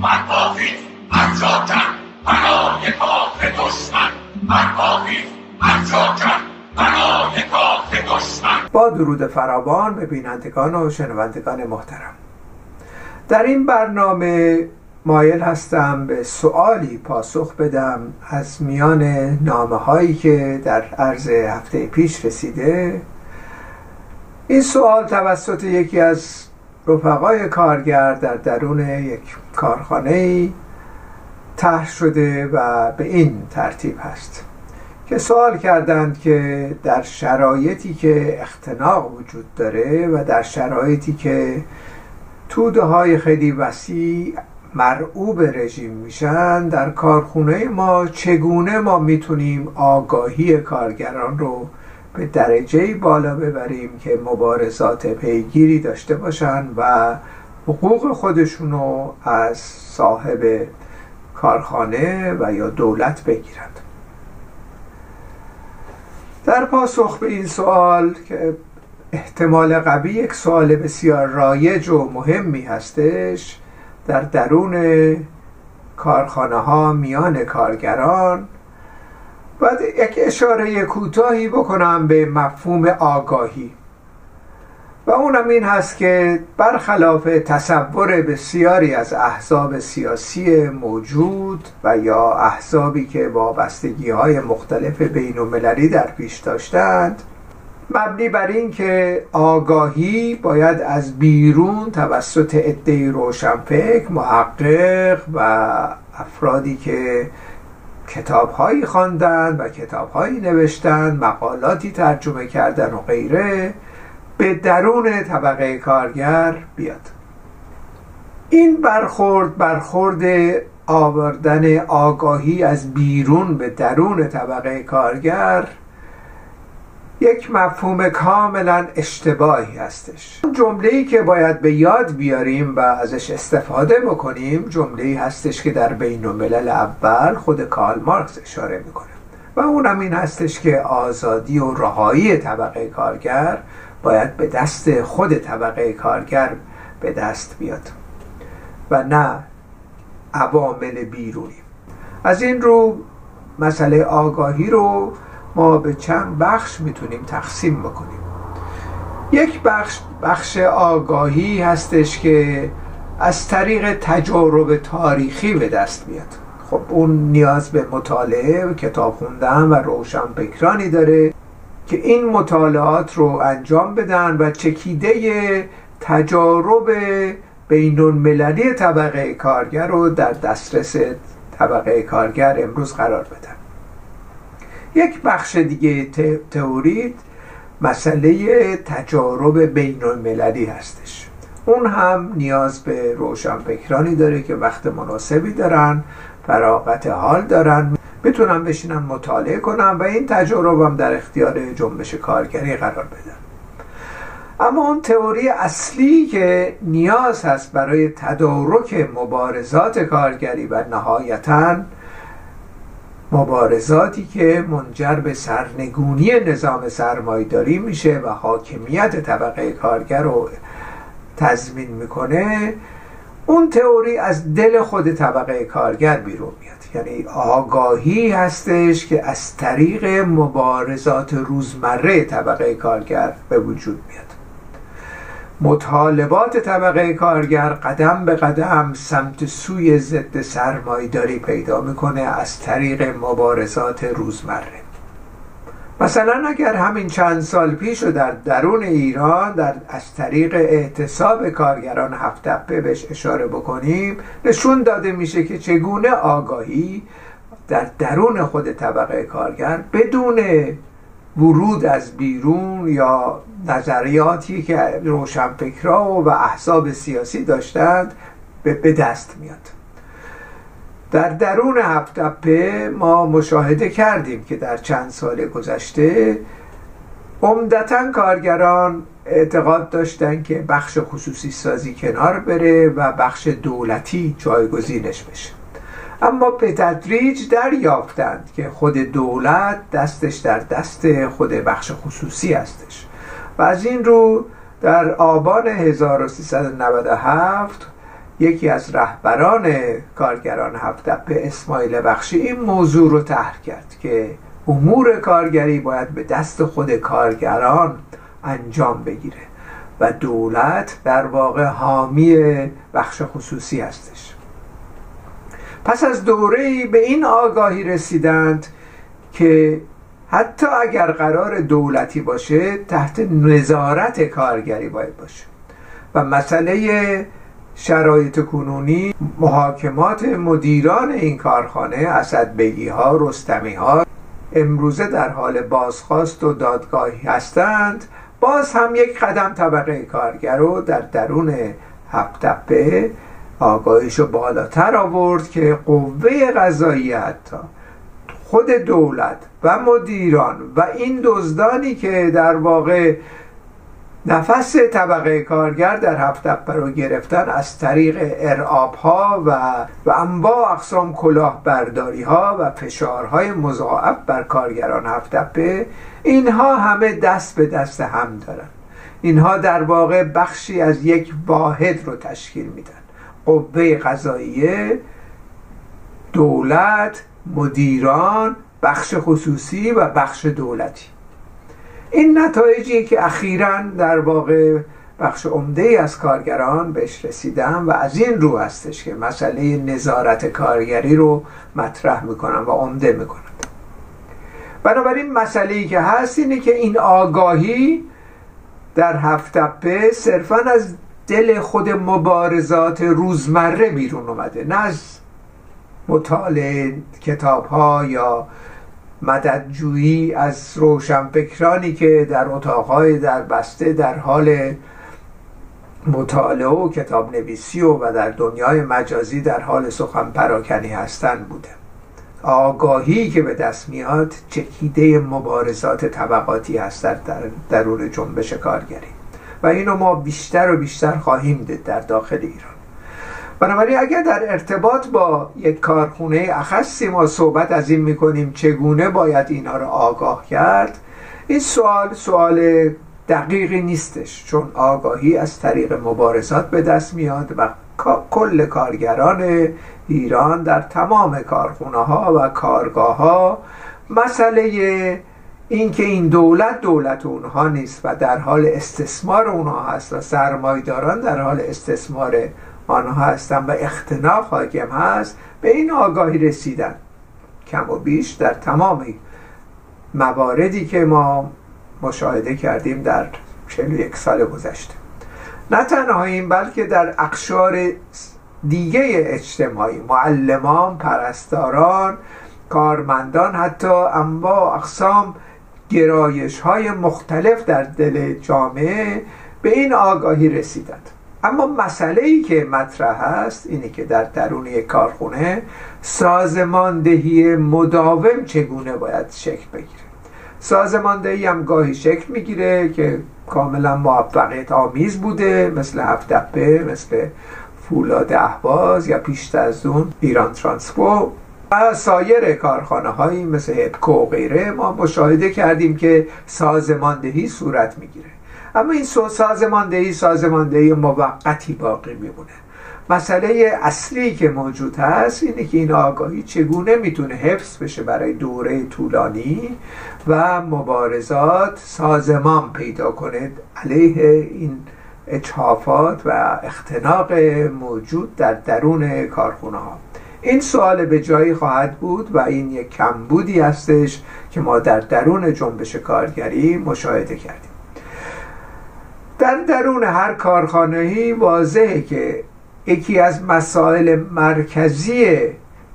مرباقی ارزاکن برای کاخ دشمن. مرباقی ارزاکن برای کاخ دشمن. با درود فراوان به بینندگان و شنوندگان محترم. در این برنامه مایل هستم به سوالی پاسخ بدم از میان نامه هایی که در عرض هفته پیش رسیده. این سوال توسط یکی از رفقای کارگر در درون یک کارخانه طرح شده و به این ترتیب هست که سوال کردند که در شرایطی که اختناق وجود داره و در شرایطی که توده های خیلی وسیع مرعوب رژیم میشن در کارخونه ما چگونه ما می‌تونیم آگاهی کارگران رو به درجه بالا ببریم که مبارزات پیگیری داشته باشن و حقوق خودشون رو از صاحب کارخانه و یا دولت بگیرند. در پاسخ به این سوال که احتمال قوی یک سوال بسیار رایج و مهمی هستش در درون کارخانه ها میان کارگران باید یک اشاره کوتاهی بکنم به مفهوم آگاهی. و اونم این هست که برخلاف تصور بسیاری از احزاب سیاسی موجود و یا احزابی که وابستگی های مختلف بین المللی در پیش داشتند مبنی بر این که آگاهی باید از بیرون توسط عده روشنفکر محقق و افرادی که کتاب هایی خواندن و کتاب هایی نوشتن مقالاتی ترجمه کردن و غیره به درون طبقه کارگر بیاد. این برخورد برخورد آوردن آگاهی از بیرون به درون طبقه کارگر یک مفهوم کاملا اشتباهی هستش. جمله ای که باید به یاد بیاریم و ازش استفاده بکنیم جمله ای هستش که در بین الملل اول خود کارل مارکس اشاره می‌کنه. و اونم این هستش که آزادی و رهایی طبقه کارگر باید به دست خود طبقه کارگر به دست بیاد و نه عوامل بیرونی. از این رو مسئله آگاهی رو ما به چند بخش می‌تونیم تقسیم بکنیم. یک بخش بخش آگاهی هستش که از طریق تجارب تاریخی به دست میاد. خب اون نیاز به مطالعه و کتاب خوندن و روشن بکرانی داره که این مطالعات رو انجام بدن و چکیده تجارب بین المللی طبقه کارگر رو در دسترس طبقه کارگر امروز قرار بدن. یک بخش دیگه تئوری مسئله تجارب بین المللی هستش. اون هم نیاز به روشنفکرانی داره که وقت مناسبی دارن فراغت حال دارن بتونن بشینن مطالعه کنن و این تجارب هم در اختیار جنبش کارگری قرار بدن. اما اون تئوری اصلی که نیاز هست برای تدارک مبارزات کارگری و نهایتاً مبارزاتی که منجر به سرنگونی نظام سرمایداری میشه و حاکمیت طبقه کارگر رو تضمین می‌کنه اون تئوری از دل خود طبقه کارگر بیرون میاد. یعنی آگاهی هستش که از طریق مبارزات روزمره طبقه کارگر به وجود میاد. مطالبات طبقه کارگر قدم به قدم سمت سوی ضد سرمایداری پیدا می‌کنه از طریق مبارزات روزمره. مثلا اگر همین چند سال پیش و در درون ایران در از طریق اعتصاب کارگران هفت بهش اشاره بکنیم نشون داده میشه که چگونه آگاهی در درون خود طبقه کارگر بدون ورود از بیرون یا نظریاتی که روشنفکرا و احزاب سیاسی داشتند به دست میاد. در درون هفت ما مشاهده کردیم که در چند سال گذشته عمدتا کارگران اعتقاد داشتند که بخش خصوصی سازی کنار بره و بخش دولتی جایگزینش بشه. اما به تدریج دریافتند که خود دولت دستش در دست خود بخش خصوصی هستش. و از این رو در آبان 1397 یکی از رهبران کارگران هفتپه اسماعیل بخشی این موضوع رو طرح کرد که امور کارگری باید به دست خود کارگران انجام بگیره و دولت در واقع حامی بخش خصوصی هستش. پس از دوره به این آگاهی رسیدند که حتی اگر قرار دولتی باشه تحت نظارت کارگری باید باشه. و مسئله شرایط کنونی محاکمات مدیران این کارخانه اسدبگی ها رستمی ها امروزه در حال بازخواست و دادگاهی هستند باز هم یک قدم طبقه کارگر رو در درون هفتپه آگاهیشو بالاتر آورد که قوه قضایی حتی خود دولت و مدیران و این دزدانی که در واقع نفس طبقه کارگر در هفت رو گرفتن از طریق ارعاب ها و و انواع اقسام کلاهبرداری ها و فشارهای مضاعف بر کارگران هفت اینها همه دست به دست هم دارن. اینها در واقع بخشی از یک واحد رو تشکیل میدن. قوه قضاییه دولت مدیران بخش خصوصی و بخش دولتی. این نتایجی که اخیرا در واقع بخش عمده از کارگران بهش رسیدن و از این رو هستش که مسئله نظارت کارگری رو مطرح می‌کنن و عمده می‌کنن بنابراین مسئله ای که هست اینه که این آگاهی در هفتپه صرفا از دل خود مبارزات روزمره بیرون اومده نه از مطالعه کتاب ها یا مددجویی از روشنفکرانی که در اتاقهای در بسته در حال مطالعه و کتاب نویسی و, و در دنیای مجازی در حال سخن پراکنی هستند بوده. آگاهی که به دست میاد چکیده مبارزات طبقاتی هست در درون جنبش کارگری. و اینو ما بیشتر و بیشتر خواهیم دید در داخل ایران. بنابراین اگر در ارتباط با یک کارخونه اخصی ما صحبت از این می‌کنیم چگونه باید اینها رو آگاه کرد؟ این سوال سوال دقیقی نیستش چون آگاهی از طریق مبارزات به دست میاد و کل کارگران ایران در تمام کارخونه ها و کارگاه ها مسئله اینکه این دولت دولت اونها نیست و در حال استثمار اونها هست و سرمایداران در حال استثمار آنها هستن و اختناق حاکم هست به این آگاهی رسیدن. کم و بیش در تمام مواردی که ما مشاهده کردیم در 41 سال گذشته. نه تنها این بلکه در اقشار دیگه اجتماعی معلمان پرستاران کارمندان حتی انواع اقسام گرایش های مختلف در دل جامعه به این آگاهی رسیدند. اما مسئله ای که مطرح است اینه که در درون یک کارخونه سازماندهی مداوم چگونه باید شکل بگیره. سازماندهی هم گاهی شکل می‌گیره که کاملا موفقیت آمیز بوده مثل هفتپه مثل فولاد احواز یا پیشتر از اون ایران ترانسپو و سایر کارخانه هایی مثل هپکو و غیره ما مشاهده کردیم که سازماندهی صورت می‌گیره. اما این سازماندهی سازماندهی موقتی باقی میمونه. مسئله اصلی که موجود هست اینه که این آگاهی چگونه می‌تونه حفظ بشه برای دوره طولانی و مبارزات سازمان پیدا کنه علیه این اچافات و اختناق موجود در درون کارخونه ها این سوال به جایی خواهد بود و این یک کمبودی هستش که ما در درون جنبش کارگری مشاهده کردیم. در درون هر کارخانه‌ای واضحه که یکی از مسائل مرکزی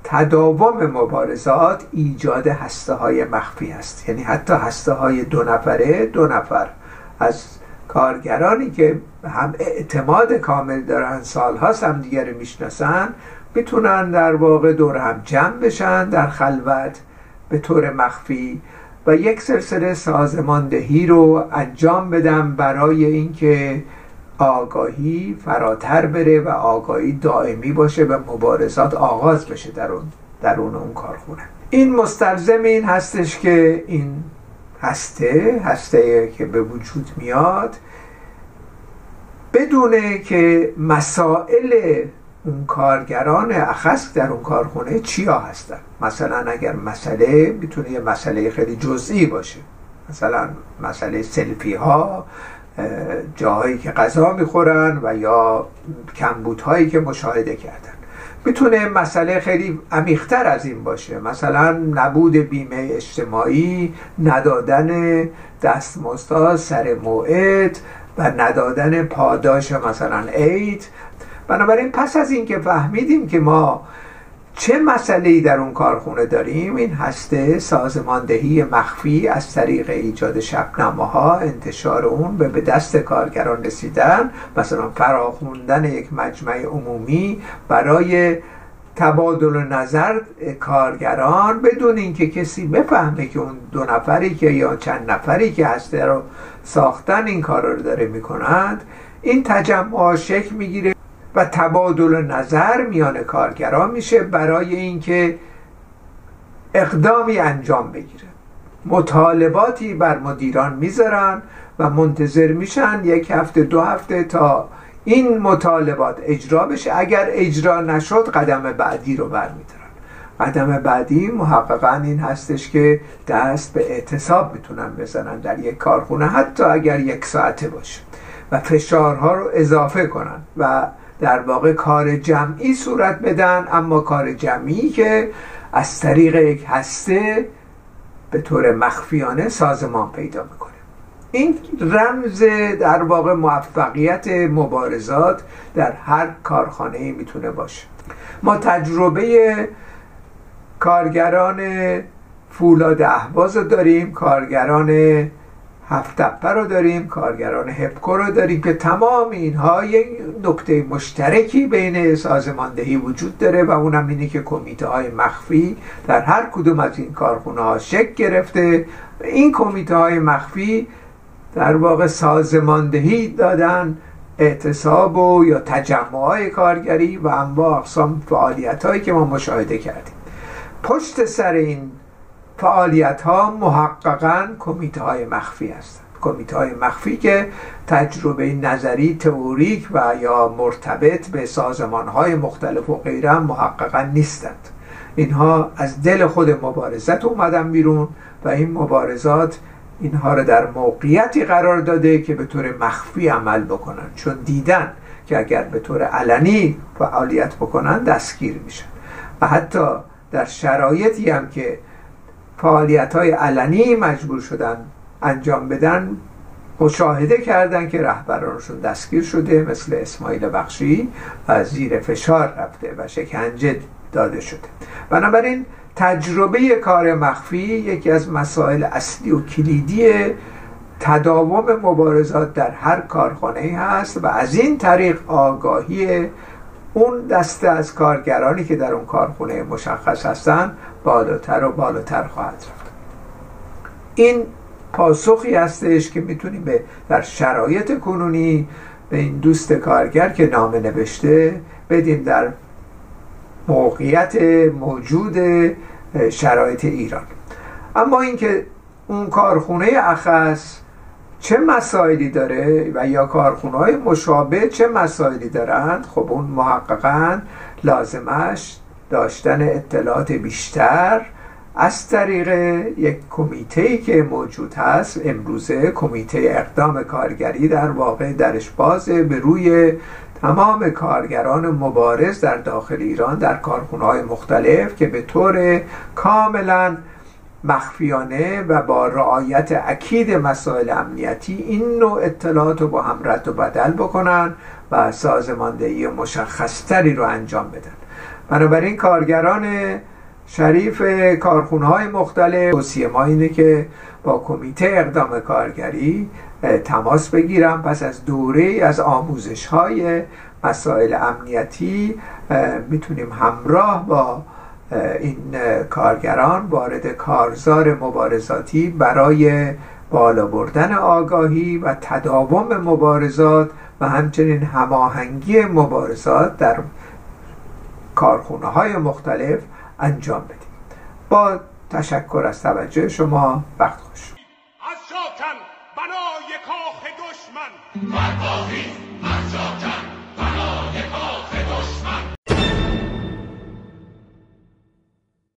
تداوم مبارزات ایجاد هسته های مخفی است. یعنی حتی هسته های دو نفره دو نفر از کارگرانی که هم اعتماد کامل دارن سالهاست هم دیگر می‌شناسن می‌تونن در واقع دور هم جمع بشن در خلوت به طور مخفی و یک سلسله سازماندهی رو انجام بدم برای اینکه آگاهی فراتر بره و آگاهی دائمی باشه و مبارزات آغاز بشه در اون درون اون کارخونه. این مستلزم این هستش که این هسته هسته که به وجود میاد بدونه که مسائل اون کارگران اخص در اون کارخونه چیا هستن؟ مثلا اگر مسئله می‌تونه یه مسئله خیلی جزئی باشه. مثلا مسئله سلفی ها جاهایی که غذا می‌خورن و یا کمبودهایی که مشاهده کردن. می‌تونه مسئله خیلی عمیقتر از این باشه. مثلا نبود بیمه اجتماعی ندادن دستمزدها سر موعد و ندادن پاداش مثلا عید بنابراین پس از اینکه فهمیدیم که ما چه مسئله در اون کارخونه داریم این هسته سازماندهی مخفی از طریق ایجاد شبنامه ها انتشار اون به دست کارگران رسیدن مثلا فراخوندن یک مجمع عمومی برای تبادل نظر کارگران بدون اینکه کسی بفهمه که اون دو نفری که یا چند نفری که هسته رو ساختن این کار رو داره می‌کنند این تجمع شکل می‌گیره. و تبادل نظر میان کارگران میشه برای اینکه اقدامی انجام بگیره. مطالباتی بر مدیران می‌ذارن و منتظر میشن یک هفته دو هفته تا این مطالبات اجرا بشه. اگر اجرا نشد قدم بعدی رو برمیدارن. قدم بعدی محققا این هستش که دست به اعتصاب می‌تونن بزنن در یک کارخونه حتی اگر یک ساعته باشه و فشارها رو اضافه کنن و در واقع کار جمعی صورت بدن اما کار جمعی که از طریق یک هسته به طور مخفیانه سازمان پیدا می‌کنه. این رمز در واقع موفقیت مبارزات در هر کارخانه می‌تونه باشه. ما تجربه کارگران فولاد اهواز داریم کارگران هفت رو داریم کارگران هپکو رو داریم که تمام اینها یک نکته مشترکی بین سازماندهی وجود داره و اونم اینه که کمیته های مخفی در هر کدوم از این کارخونه ها شکل گرفته. این کمیته های مخفی در واقع سازماندهی دادن اعتصاب و یا تجمع های کارگری و انواع اقسام فعالیت هایی که ما مشاهده کردیم. پشت سر این فعالیت ها محققا کمیته های مخفی هستند. کمیته های مخفی که تجربه نظری تئوریک و یا مرتبط به سازمان های مختلف و غیره محققا نیستند. اینها از دل خود مبارزت اومدن بیرون و این مبارزات اینها رو در موقعیتی قرار داده که به طور مخفی عمل بکنن. چون دیدن که اگر به طور علنی فعالیت بکنن دستگیر میشن. و حتی در شرایطی هم که فعالیت های علنی مجبور شدن انجام بدن مشاهده کردن که رهبرانشون دستگیر شده مثل اسماعیل بخشی و زیر فشار رفته و شکنجه داده شده. بنابراین تجربه کار مخفی یکی از مسائل اصلی و کلیدی تداوم مبارزات در هر کارخانه هست و از این طریق آگاهی اون دسته از کارگرانی که در اون کارخونه مشخص هستند بالاتر و بالاتر خواهد رفت. این پاسخی هستش که می‌تونیم به در شرایط کنونی به این دوست کارگر که نامه نوشته بدیم در موقعیت موجود شرایط ایران. اما اینکه اون کارخونه اخص چه مسائلی داره و یا کارخونه های مشابه چه مسائلی دارند خب اون محققا لازمش داشتن اطلاعات بیشتر از طریق یک کمیته که موجود هست. امروزه کمیته اقدام کارگری در واقع درش بازه به روی تمام کارگران مبارز در داخل ایران در کارخونه های مختلف که به طور کاملا مخفیانه و با رعایت اکید مسائل امنیتی این نوع اطلاعات رو با هم رد و بدل بکنن و سازماندهی مشخصتری رو انجام بدن. بنابراین کارگران شریف کارخونه های مختلف توصیه ما اینه که با کمیته اقدام کارگری تماس بگیرم پس از دوره از آموزش های مسائل امنیتی می‌تونیم همراه با این کارگران وارد کارزار مبارزاتی برای بالا بردن آگاهی و تداوم مبارزات و همچنین هماهنگی مبارزات در کارخونه های مختلف انجام بدیم. با تشکر از توجه شما وقت خوش. از بنای کاخ دشمن.